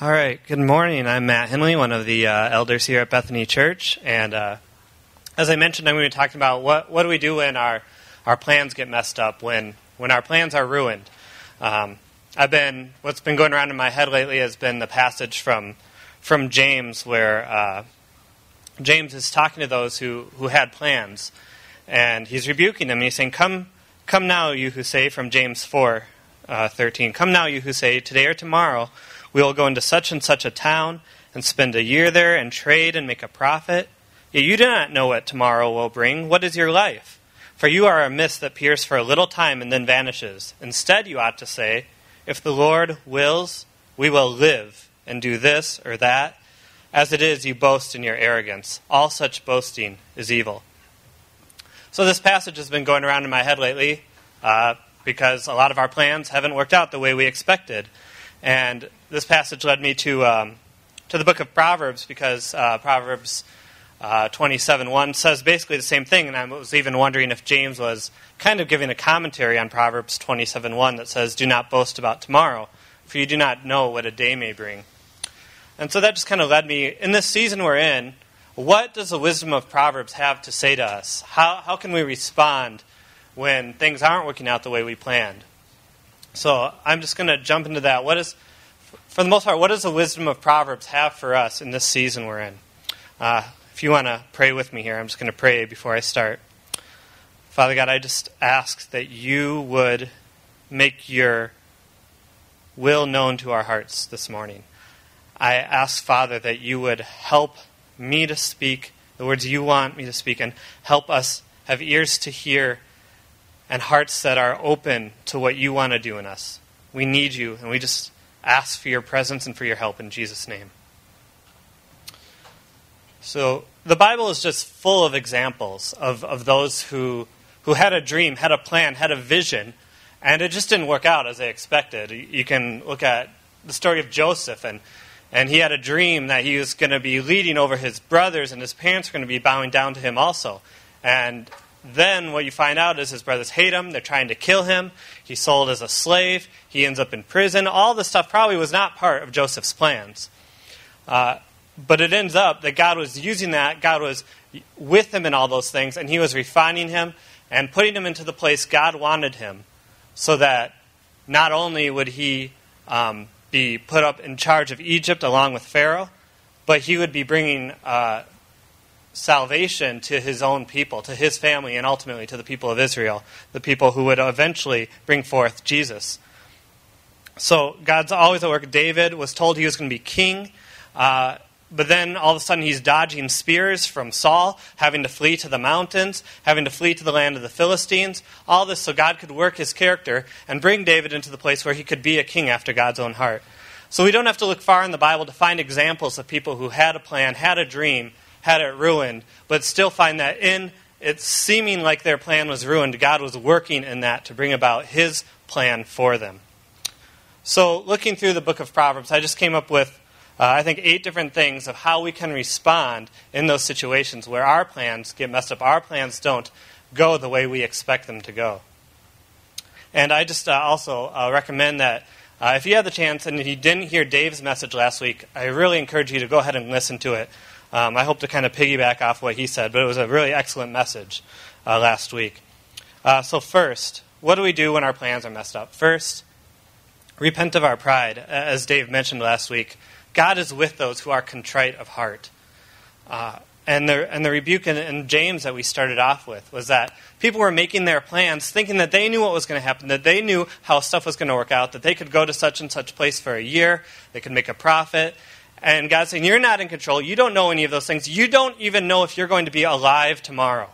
All right, good morning. I'm Matt Henley, one of the uh, elders here at Bethany Church. And uh, as I mentioned, I'm going to be talking about what, what do we do when our, our plans get messed up, when, when our plans are ruined. Um, I've been, what's been going around in my head lately has been the passage from, from James where uh, James is talking to those who, who had plans. And he's rebuking them. And he's saying, Come, come now, you who say, from James 4 uh, 13, Come now, you who say, Today or tomorrow, we will go into such and such a town and spend a year there and trade and make a profit. Yet you do not know what tomorrow will bring. What is your life? For you are a mist that appears for a little time and then vanishes. Instead, you ought to say, If the Lord wills, we will live and do this or that. As it is, you boast in your arrogance. All such boasting is evil. So, this passage has been going around in my head lately uh, because a lot of our plans haven't worked out the way we expected. And this passage led me to, um, to the book of Proverbs because uh, Proverbs uh, 27 1 says basically the same thing. And I was even wondering if James was kind of giving a commentary on Proverbs 27 1 that says, Do not boast about tomorrow, for you do not know what a day may bring. And so that just kind of led me, in this season we're in, what does the wisdom of Proverbs have to say to us? How, how can we respond when things aren't working out the way we planned? So I'm just going to jump into that. What is, for the most part, what does the wisdom of Proverbs have for us in this season we're in? Uh, if you want to pray with me here, I'm just going to pray before I start. Father God, I just ask that you would make your will known to our hearts this morning. I ask, Father, that you would help me to speak the words you want me to speak and help us have ears to hear and hearts that are open to what you want to do in us. We need you, and we just ask for your presence and for your help in Jesus' name. So, the Bible is just full of examples of, of those who, who had a dream, had a plan, had a vision, and it just didn't work out as they expected. You can look at the story of Joseph, and, and he had a dream that he was going to be leading over his brothers, and his parents were going to be bowing down to him also. And then what you find out is his brothers hate him. They're trying to kill him. He's sold as a slave. He ends up in prison. All this stuff probably was not part of Joseph's plans. Uh, but it ends up that God was using that. God was with him in all those things, and he was refining him and putting him into the place God wanted him so that not only would he um, be put up in charge of Egypt along with Pharaoh, but he would be bringing uh, salvation to his own people, to his family, and ultimately to the people of Israel, the people who would eventually bring forth Jesus. So God's always at work. David was told he was going to be king, uh, but then all of a sudden he's dodging spears from Saul, having to flee to the mountains, having to flee to the land of the Philistines. All this so God could work his character and bring David into the place where he could be a king after God's own heart. So we don't have to look far in the Bible to find examples of people who had a plan, had a dream, had it ruined, but still find that in it seeming like their plan was ruined, God was working in that to bring about His plan for them. So, looking through the book of Proverbs, I just came up with, uh, I think, eight different things of how we can respond in those situations where our plans get messed up, our plans don't go the way we expect them to go. And I just uh, also uh, recommend that uh, if you have the chance and if you didn't hear Dave's message last week, I really encourage you to go ahead and listen to it. Um, I hope to kind of piggyback off what he said, but it was a really excellent message uh, last week. Uh, so, first, what do we do when our plans are messed up? First, repent of our pride. As Dave mentioned last week, God is with those who are contrite of heart. Uh, and, the, and the rebuke in, in, James that we started off with was that people were making their plans thinking that they knew what was going to happen, that they knew how stuff was going to work out, that they could go to such and such place for a year, they could make a profit, and God's saying, You're not in control. You don't know any of those things. You don't even know if you're going to be alive tomorrow.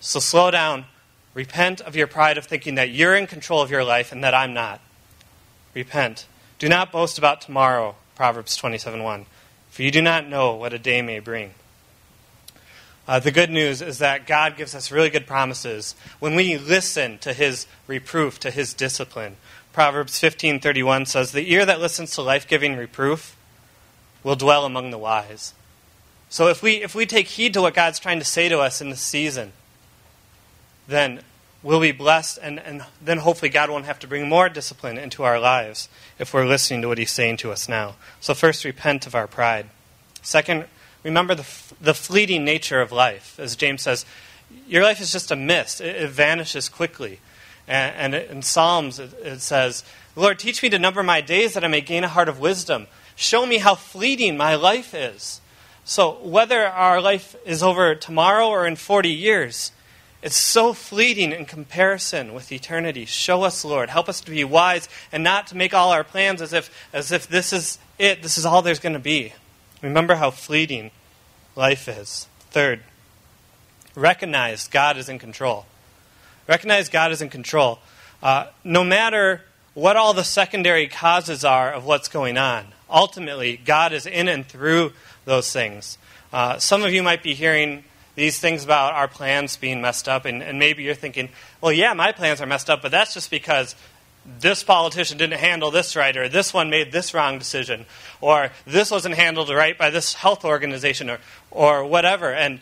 So slow down. Repent of your pride of thinking that you're in control of your life and that I'm not. Repent. Do not boast about tomorrow, Proverbs 27 1, for you do not know what a day may bring. Uh, the good news is that God gives us really good promises when we listen to His reproof, to His discipline. Proverbs 15:31 says, "The ear that listens to life-giving reproof will dwell among the wise. So if we, if we take heed to what God's trying to say to us in this season, then we'll be blessed, and, and then hopefully God won't have to bring more discipline into our lives if we're listening to what He's saying to us now. So, first, repent of our pride. Second, remember the, the fleeting nature of life. As James says, your life is just a mist, it, it vanishes quickly. And, and in Psalms, it, it says, Lord, teach me to number my days that I may gain a heart of wisdom. Show me how fleeting my life is. So, whether our life is over tomorrow or in 40 years, it's so fleeting in comparison with eternity. Show us, Lord. Help us to be wise and not to make all our plans as if, as if this is it, this is all there's going to be. Remember how fleeting life is. Third, recognize God is in control. Recognize God is in control. Uh, no matter what all the secondary causes are of what's going on, ultimately, God is in and through those things. Uh, some of you might be hearing these things about our plans being messed up, and, and maybe you're thinking, well, yeah, my plans are messed up, but that's just because this politician didn't handle this right, or this one made this wrong decision, or this wasn't handled right by this health organization, or, or whatever. And,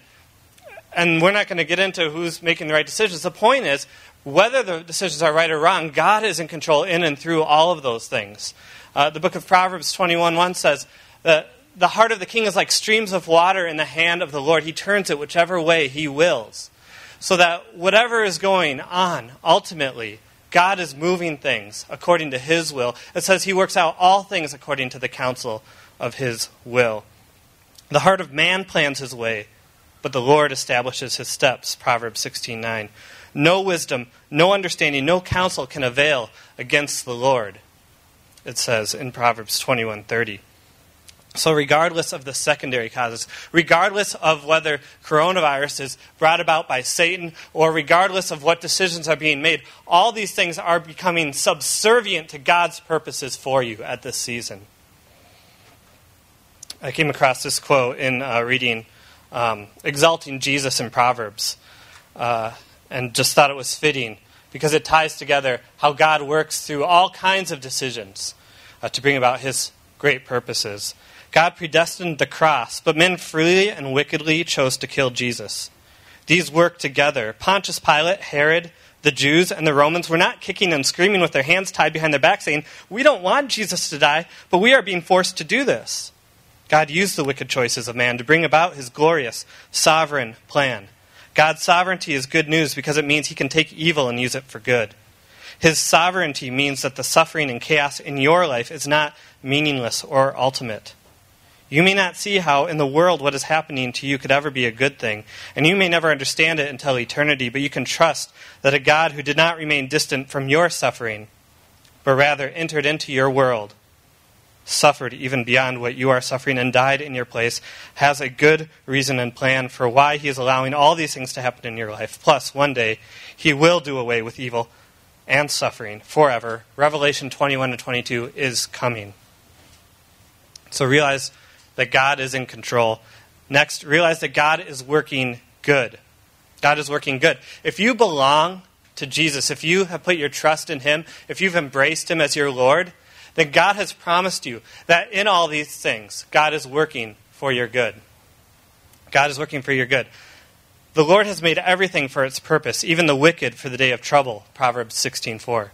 and we're not going to get into who's making the right decisions. The point is, whether the decisions are right or wrong, God is in control in and through all of those things. Uh, the book of Proverbs 21.1 says that the heart of the king is like streams of water in the hand of the Lord. He turns it whichever way he wills. So that whatever is going on, ultimately, God is moving things according to his will. It says he works out all things according to the counsel of his will. The heart of man plans his way, but the Lord establishes his steps. Proverbs 16:9. No wisdom, no understanding, no counsel can avail against the Lord. It says in Proverbs 21:30. So, regardless of the secondary causes, regardless of whether coronavirus is brought about by Satan, or regardless of what decisions are being made, all these things are becoming subservient to God's purposes for you at this season. I came across this quote in uh, reading um, Exalting Jesus in Proverbs, uh, and just thought it was fitting because it ties together how God works through all kinds of decisions uh, to bring about his great purposes. God predestined the cross, but men freely and wickedly chose to kill Jesus. These worked together. Pontius Pilate, Herod, the Jews, and the Romans were not kicking and screaming with their hands tied behind their back, saying, We don't want Jesus to die, but we are being forced to do this. God used the wicked choices of man to bring about his glorious, sovereign plan. God's sovereignty is good news because it means he can take evil and use it for good. His sovereignty means that the suffering and chaos in your life is not meaningless or ultimate. You may not see how in the world what is happening to you could ever be a good thing, and you may never understand it until eternity, but you can trust that a God who did not remain distant from your suffering, but rather entered into your world, suffered even beyond what you are suffering, and died in your place, has a good reason and plan for why he is allowing all these things to happen in your life. Plus, one day, he will do away with evil and suffering forever. Revelation 21 and 22 is coming. So realize that God is in control. Next, realize that God is working good. God is working good. If you belong to Jesus, if you have put your trust in Him, if you've embraced Him as your Lord, then God has promised you that in all these things, God is working for your good. God is working for your good. The Lord has made everything for its purpose, even the wicked for the day of trouble. Proverbs 16:4.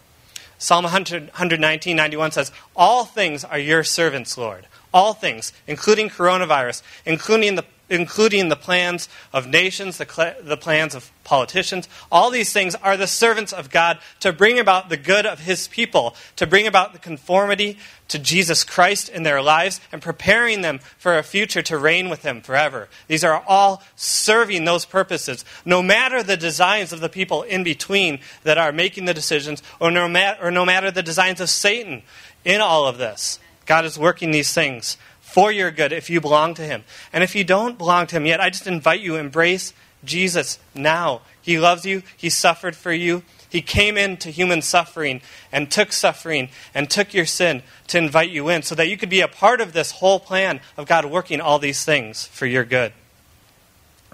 Psalm 119, 91 says, All things are your servants, Lord. All things, including coronavirus, including the, including the plans of nations, the, cl- the plans of politicians, all these things are the servants of God to bring about the good of His people, to bring about the conformity to Jesus Christ in their lives, and preparing them for a future to reign with Him forever. These are all serving those purposes, no matter the designs of the people in between that are making the decisions, or no, ma- or no matter the designs of Satan in all of this. God is working these things for your good if you belong to Him. And if you don't belong to Him yet, I just invite you embrace Jesus now. He loves you, He suffered for you. He came into human suffering and took suffering and took your sin to invite you in so that you could be a part of this whole plan of God working all these things for your good.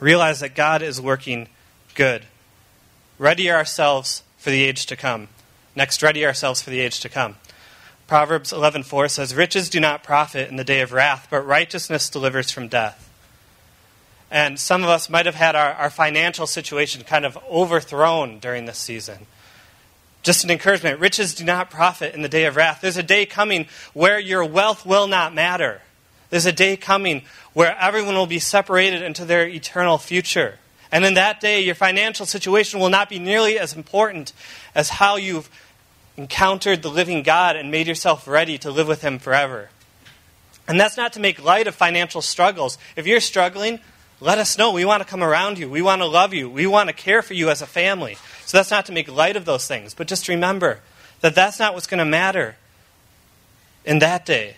Realize that God is working good. Ready ourselves for the age to come. Next, ready ourselves for the age to come. Proverbs 11:4 says, "Riches do not profit in the day of wrath, but righteousness delivers from death." And some of us might have had our, our financial situation kind of overthrown during this season. Just an encouragement riches do not profit in the day of wrath. There's a day coming where your wealth will not matter. There's a day coming where everyone will be separated into their eternal future. And in that day, your financial situation will not be nearly as important as how you've encountered the living God and made yourself ready to live with Him forever. And that's not to make light of financial struggles. If you're struggling, let us know. We want to come around you. We want to love you. We want to care for you as a family. So that's not to make light of those things. But just remember that that's not what's going to matter in that day.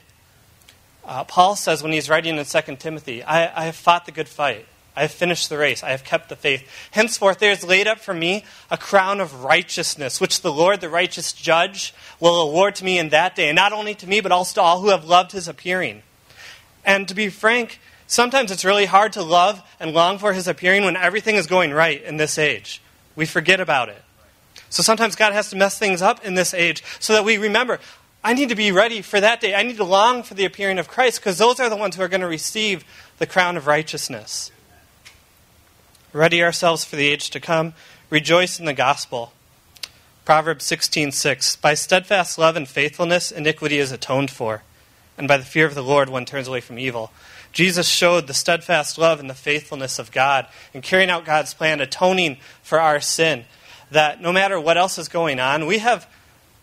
Uh, Paul says when he's writing in 2 Timothy, I, I have fought the good fight. I have finished the race. I have kept the faith. Henceforth, there is laid up for me a crown of righteousness, which the Lord, the righteous judge, will award to me in that day. And not only to me, but also to all who have loved his appearing. And to be frank, sometimes it's really hard to love and long for his appearing when everything is going right in this age. We forget about it. So sometimes God has to mess things up in this age so that we remember, I need to be ready for that day. I need to long for the appearing of Christ because those are the ones who are going to receive the crown of righteousness. Ready ourselves for the age to come. Rejoice in the gospel. Proverbs 16:6 By steadfast love and faithfulness iniquity is atoned for, and by the fear of the Lord one turns away from evil. Jesus showed the steadfast love and the faithfulness of God in carrying out God's plan, atoning for our sin. That no matter what else is going on, we have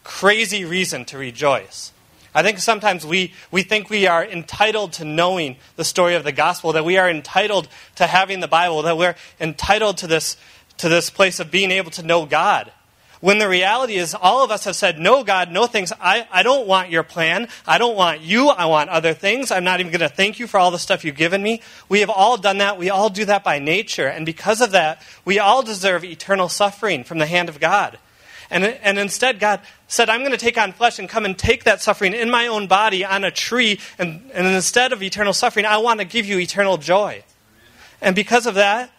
crazy reason to rejoice. I think sometimes we, we think we are entitled to knowing the story of the gospel, that we are entitled to having the Bible, that we're entitled to this, to this place of being able to know God. When the reality is, all of us have said, No, God, no things. I, I don't want your plan. I don't want you. I want other things. I'm not even going to thank you for all the stuff you've given me. We have all done that. We all do that by nature. And because of that, we all deserve eternal suffering from the hand of God. And, and instead, God said, I'm going to take on flesh and come and take that suffering in my own body on a tree. And, and instead of eternal suffering, I want to give you eternal joy. And because of that,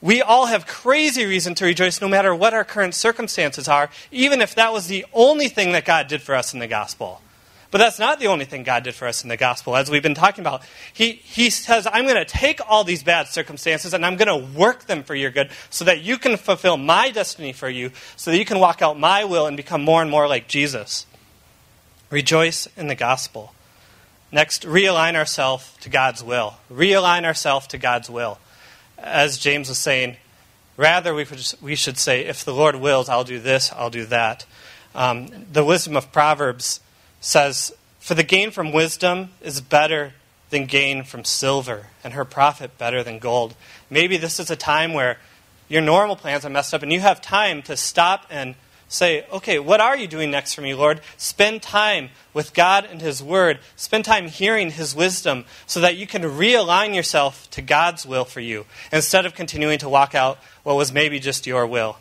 we all have crazy reason to rejoice no matter what our current circumstances are, even if that was the only thing that God did for us in the gospel. But that's not the only thing God did for us in the gospel, as we've been talking about. He, he says, I'm going to take all these bad circumstances and I'm going to work them for your good so that you can fulfill my destiny for you, so that you can walk out my will and become more and more like Jesus. Rejoice in the gospel. Next, realign ourselves to God's will. Realign ourselves to God's will. As James was saying, rather we, we should say, if the Lord wills, I'll do this, I'll do that. Um, the wisdom of Proverbs says, For the gain from wisdom is better than gain from silver, and her profit better than gold. Maybe this is a time where your normal plans are messed up, and you have time to stop and say, Okay, what are you doing next for me, Lord? Spend time with God and His Word. Spend time hearing His wisdom so that you can realign yourself to God's will for you instead of continuing to walk out what was maybe just your will.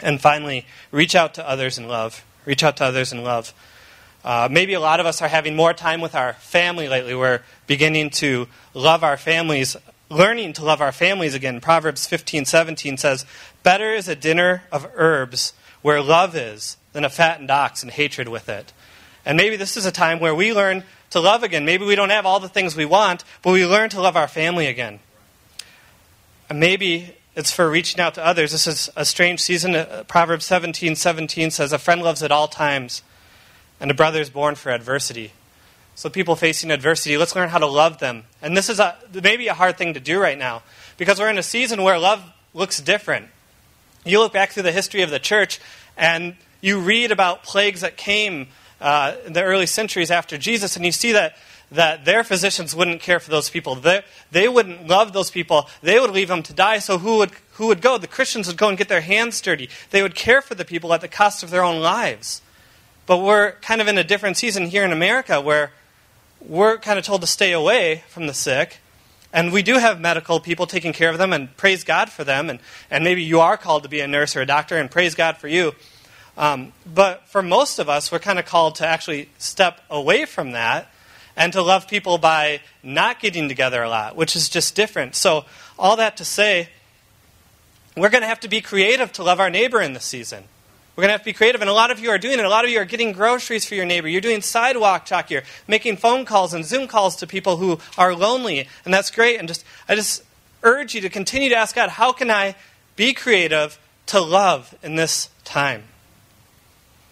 And finally, reach out to others in love. Reach out to others in love. Uh, maybe a lot of us are having more time with our family lately. We're beginning to love our families, learning to love our families again. Proverbs 15, 17 says, Better is a dinner of herbs where love is than a fattened ox and hatred with it. And maybe this is a time where we learn to love again. Maybe we don't have all the things we want, but we learn to love our family again. And maybe it's for reaching out to others. This is a strange season. Uh, Proverbs 17, 17 says, A friend loves at all times and a brother is born for adversity. So, people facing adversity, let's learn how to love them. And this is a, maybe a hard thing to do right now because we're in a season where love looks different. You look back through the history of the church and you read about plagues that came uh, in the early centuries after Jesus, and you see that, that their physicians wouldn't care for those people. They, they wouldn't love those people. They would leave them to die. So, who would, who would go? The Christians would go and get their hands dirty. They would care for the people at the cost of their own lives. But we're kind of in a different season here in America where we're kind of told to stay away from the sick. And we do have medical people taking care of them, and praise God for them. And, and maybe you are called to be a nurse or a doctor, and praise God for you. Um, but for most of us, we're kind of called to actually step away from that and to love people by not getting together a lot, which is just different. So, all that to say, we're going to have to be creative to love our neighbor in this season. We're going to have to be creative. And a lot of you are doing it. A lot of you are getting groceries for your neighbor. You're doing sidewalk chalk. You're making phone calls and Zoom calls to people who are lonely. And that's great. And just, I just urge you to continue to ask God, how can I be creative to love in this time?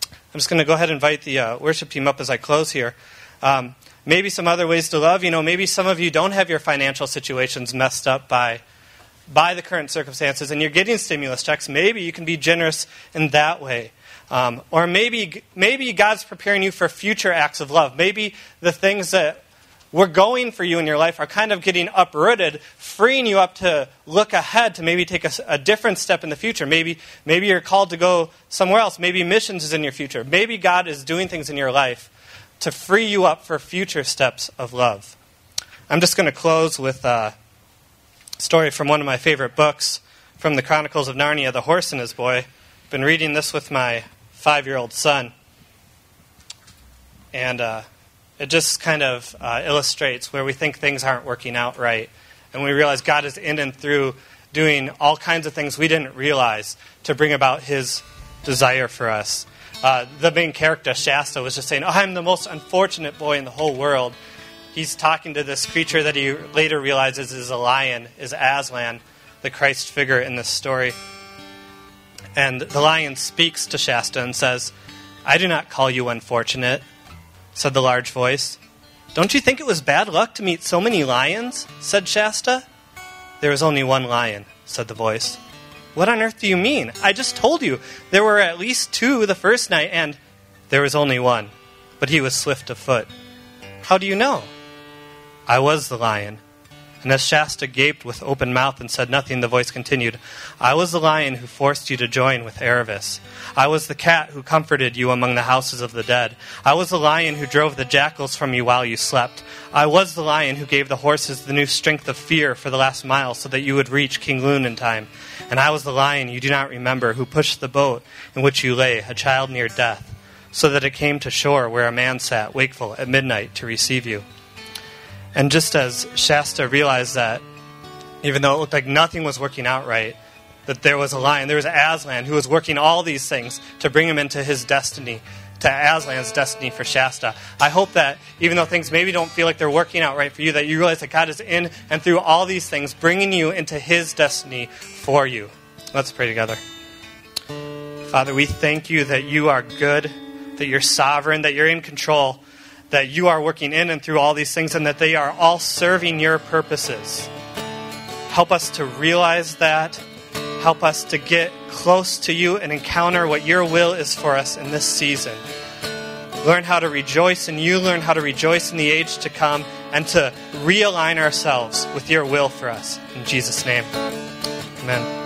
I'm just going to go ahead and invite the uh, worship team up as I close here. Um, maybe some other ways to love. You know, maybe some of you don't have your financial situations messed up by by the current circumstances and you're getting stimulus checks, maybe you can be generous in that way. Um, or maybe, maybe God's preparing you for future acts of love. Maybe the things that were going for you in your life are kind of getting uprooted, freeing you up to look ahead to maybe take a, a, different step in the future. Maybe, maybe you're called to go somewhere else. Maybe missions is in your future. Maybe God is doing things in your life to free you up for future steps of love. I'm just going to close with. Uh, story from one of my favorite books from the Chronicles of Narnia, The Horse and His Boy. I've been reading this with my five year old son. And uh, it just kind of uh, illustrates where we think things aren't working out right. And we realize God is in and through doing all kinds of things we didn't realize to bring about His desire for us. Uh, the main character, Shasta, was just saying, oh, I'm the most unfortunate boy in the whole world he's talking to this creature that he later realizes is a lion, is Aslan, the Christ figure in this story. And the lion speaks to Shasta and says, I do not call you unfortunate, said the large voice. Don't you think it was bad luck to meet so many lions? said Shasta. There is only one lion, said the voice. What on earth do you mean? I just told you there were at least two the first night, and there was only one, but he was swift of foot. How do you know? I was the lion. And as Shasta gaped with open mouth and said nothing, the voice continued, I was the lion who forced you to join with Aravis. I was the cat who comforted you among the houses of the dead. I was the lion who drove the jackals from you while you slept. I was the lion who gave the horses the new strength of fear for the last mile so that you would reach King Lune in time. And I was the lion you do not remember who pushed the boat in which you lay, a child near death, so that it came to shore where a man sat wakeful at midnight to receive you. And just as Shasta realized that, even though it looked like nothing was working out right, that there was a lion, there was Aslan who was working all these things to bring him into his destiny, to Aslan's destiny for Shasta. I hope that even though things maybe don't feel like they're working out right for you, that you realize that God is in and through all these things, bringing you into his destiny for you. Let's pray together. Father, we thank you that you are good, that you're sovereign, that you're in control that you are working in and through all these things and that they are all serving your purposes. Help us to realize that. Help us to get close to you and encounter what your will is for us in this season. Learn how to rejoice in you, learn how to rejoice in the age to come, and to realign ourselves with your will for us. In Jesus' name, amen.